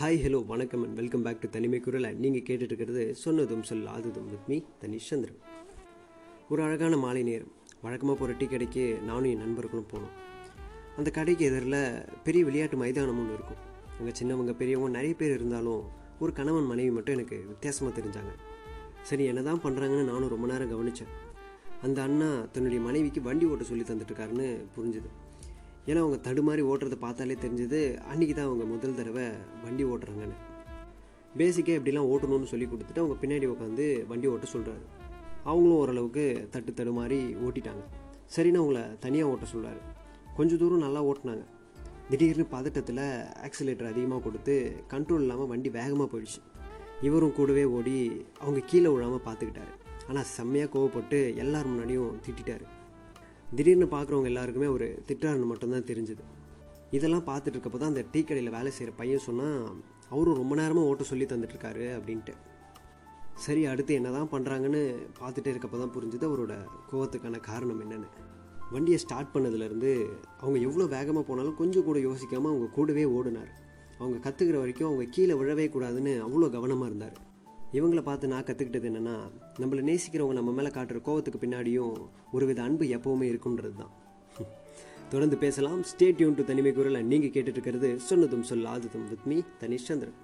Hi hello வணக்கம் and welcome back to தனிமை குரல். நீங்கள் கேட்டுட்டு இருக்கிறது சொன்னதும் சொல் ஆதுதும் வித் மீ தனிஷ் சந்திரன். ஒரு அழகான மாலை நேரம். வழக்கமாக போகிற டீ கடைக்கு நானும் என் நண்பர்களும் போனோம். அந்த கடைக்கு எதிரில் பெரிய விளையாட்டு மைதானம் ஒன்று இருக்கும். அங்கே சின்னவங்க பெரியவங்க நிறைய பேர் இருந்தாலும் ஒரு கணவன் மனைவி மட்டும் எனக்கு வித்தியாசமாக தெரிஞ்சாங்க. சரி என்ன தான் பண்ணுறாங்கன்னு நானும் ரொம்ப நேரம் கவனித்தேன் அந்த அண்ணா தன்னுடைய மனைவிக்கு வண்டி ஓட்ட சொல்லி தந்துட்டுருக்காருன்னு புரிஞ்சுது. ஏன்னா அவங்க தடுமாறி ஓட்டுறதை பார்த்தாலே தெரிஞ்சது அன்றைக்கி தான் அவங்க முதல் தடவை வண்டி ஓட்டுறாங்கன்னு. பேசிக்காக எப்படிலாம் ஓட்டணும்னு சொல்லி கொடுத்துட்டு அவங்க பின்னாடி உட்காந்து வண்டி ஓட்ட சொல்கிறாரு அவங்களும் ஓரளவுக்கு தட்டு தடுமாறி ஓட்டிட்டாங்க. சரின்னு அவங்கள தனியாக ஓட்ட சொல்கிறாரு கொஞ்சம் தூரம் நல்லா ஓட்டினாங்க. திடீர்னு பதட்டத்தில் ஆக்சிலேட்டர் அதிகமாக கொடுத்து கண்ட்ரோல் இல்லாமல் வண்டி வேகமாக போயிடுச்சு. இவரும் கூடவே ஓடி அவங்க கீழே விழாமல் பார்த்துக்கிட்டாரு. ஆனால் செம்மையாக கோவப்பட்டு எல்லார் முன்னாடியும் திட்டாரு திடீர்னு பார்க்குறவங்க எல்லாருக்குமே ஒரு திட்டாருன்னு மட்டும்தான் தெரிஞ்சுது. இதெல்லாம் பார்த்துட்டு இருக்கப்போ தான் அந்த டீ கடையில் வேலை செய்கிற பையன் சொன்னால் அவரும் ரொம்ப நேரமாக ஓட்ட சொல்லி தந்துட்டுருக்காரு அப்படின்ட்டு. சரி அடுத்து என்ன தான் பண்ணுறாங்கன்னு பார்த்துட்டே இருக்கப்போ தான் புரிஞ்சுது அவரோட கோவத்துக்கான காரணம் என்னென்னு. வண்டியை ஸ்டார்ட் பண்ணதுலேருந்து அவங்க எவ்வளோ வேகமாக போனாலும் கொஞ்சம் கூட யோசிக்காமல் அவங்க கூடவே ஓடினார். அவங்க கற்றுக்கிற வரைக்கும் அவங்க கீழே விழவே கூடாதுன்னு அவ்வளோ கவனமாக இருந்தார். இவங்கள பார்த்து நான் கற்றுக்கிட்டது என்னென்னா நம்மளை நேசிக்கிறவங்க நம்ம மேலே காட்டுற கோவத்துக்கு பின்னாடியும் ஒருவித அன்பு எப்போவுமே இருக்குன்றது தான் தொடர்ந்து பேசலாம். ஸ்டே டியூன் டு தனிமை குரலை நீங்கள் கேட்டுட்டு இருக்கிறது சொன்னதும் சொல்லாததும் வித் மீ தனிஷ் சந்திரன்.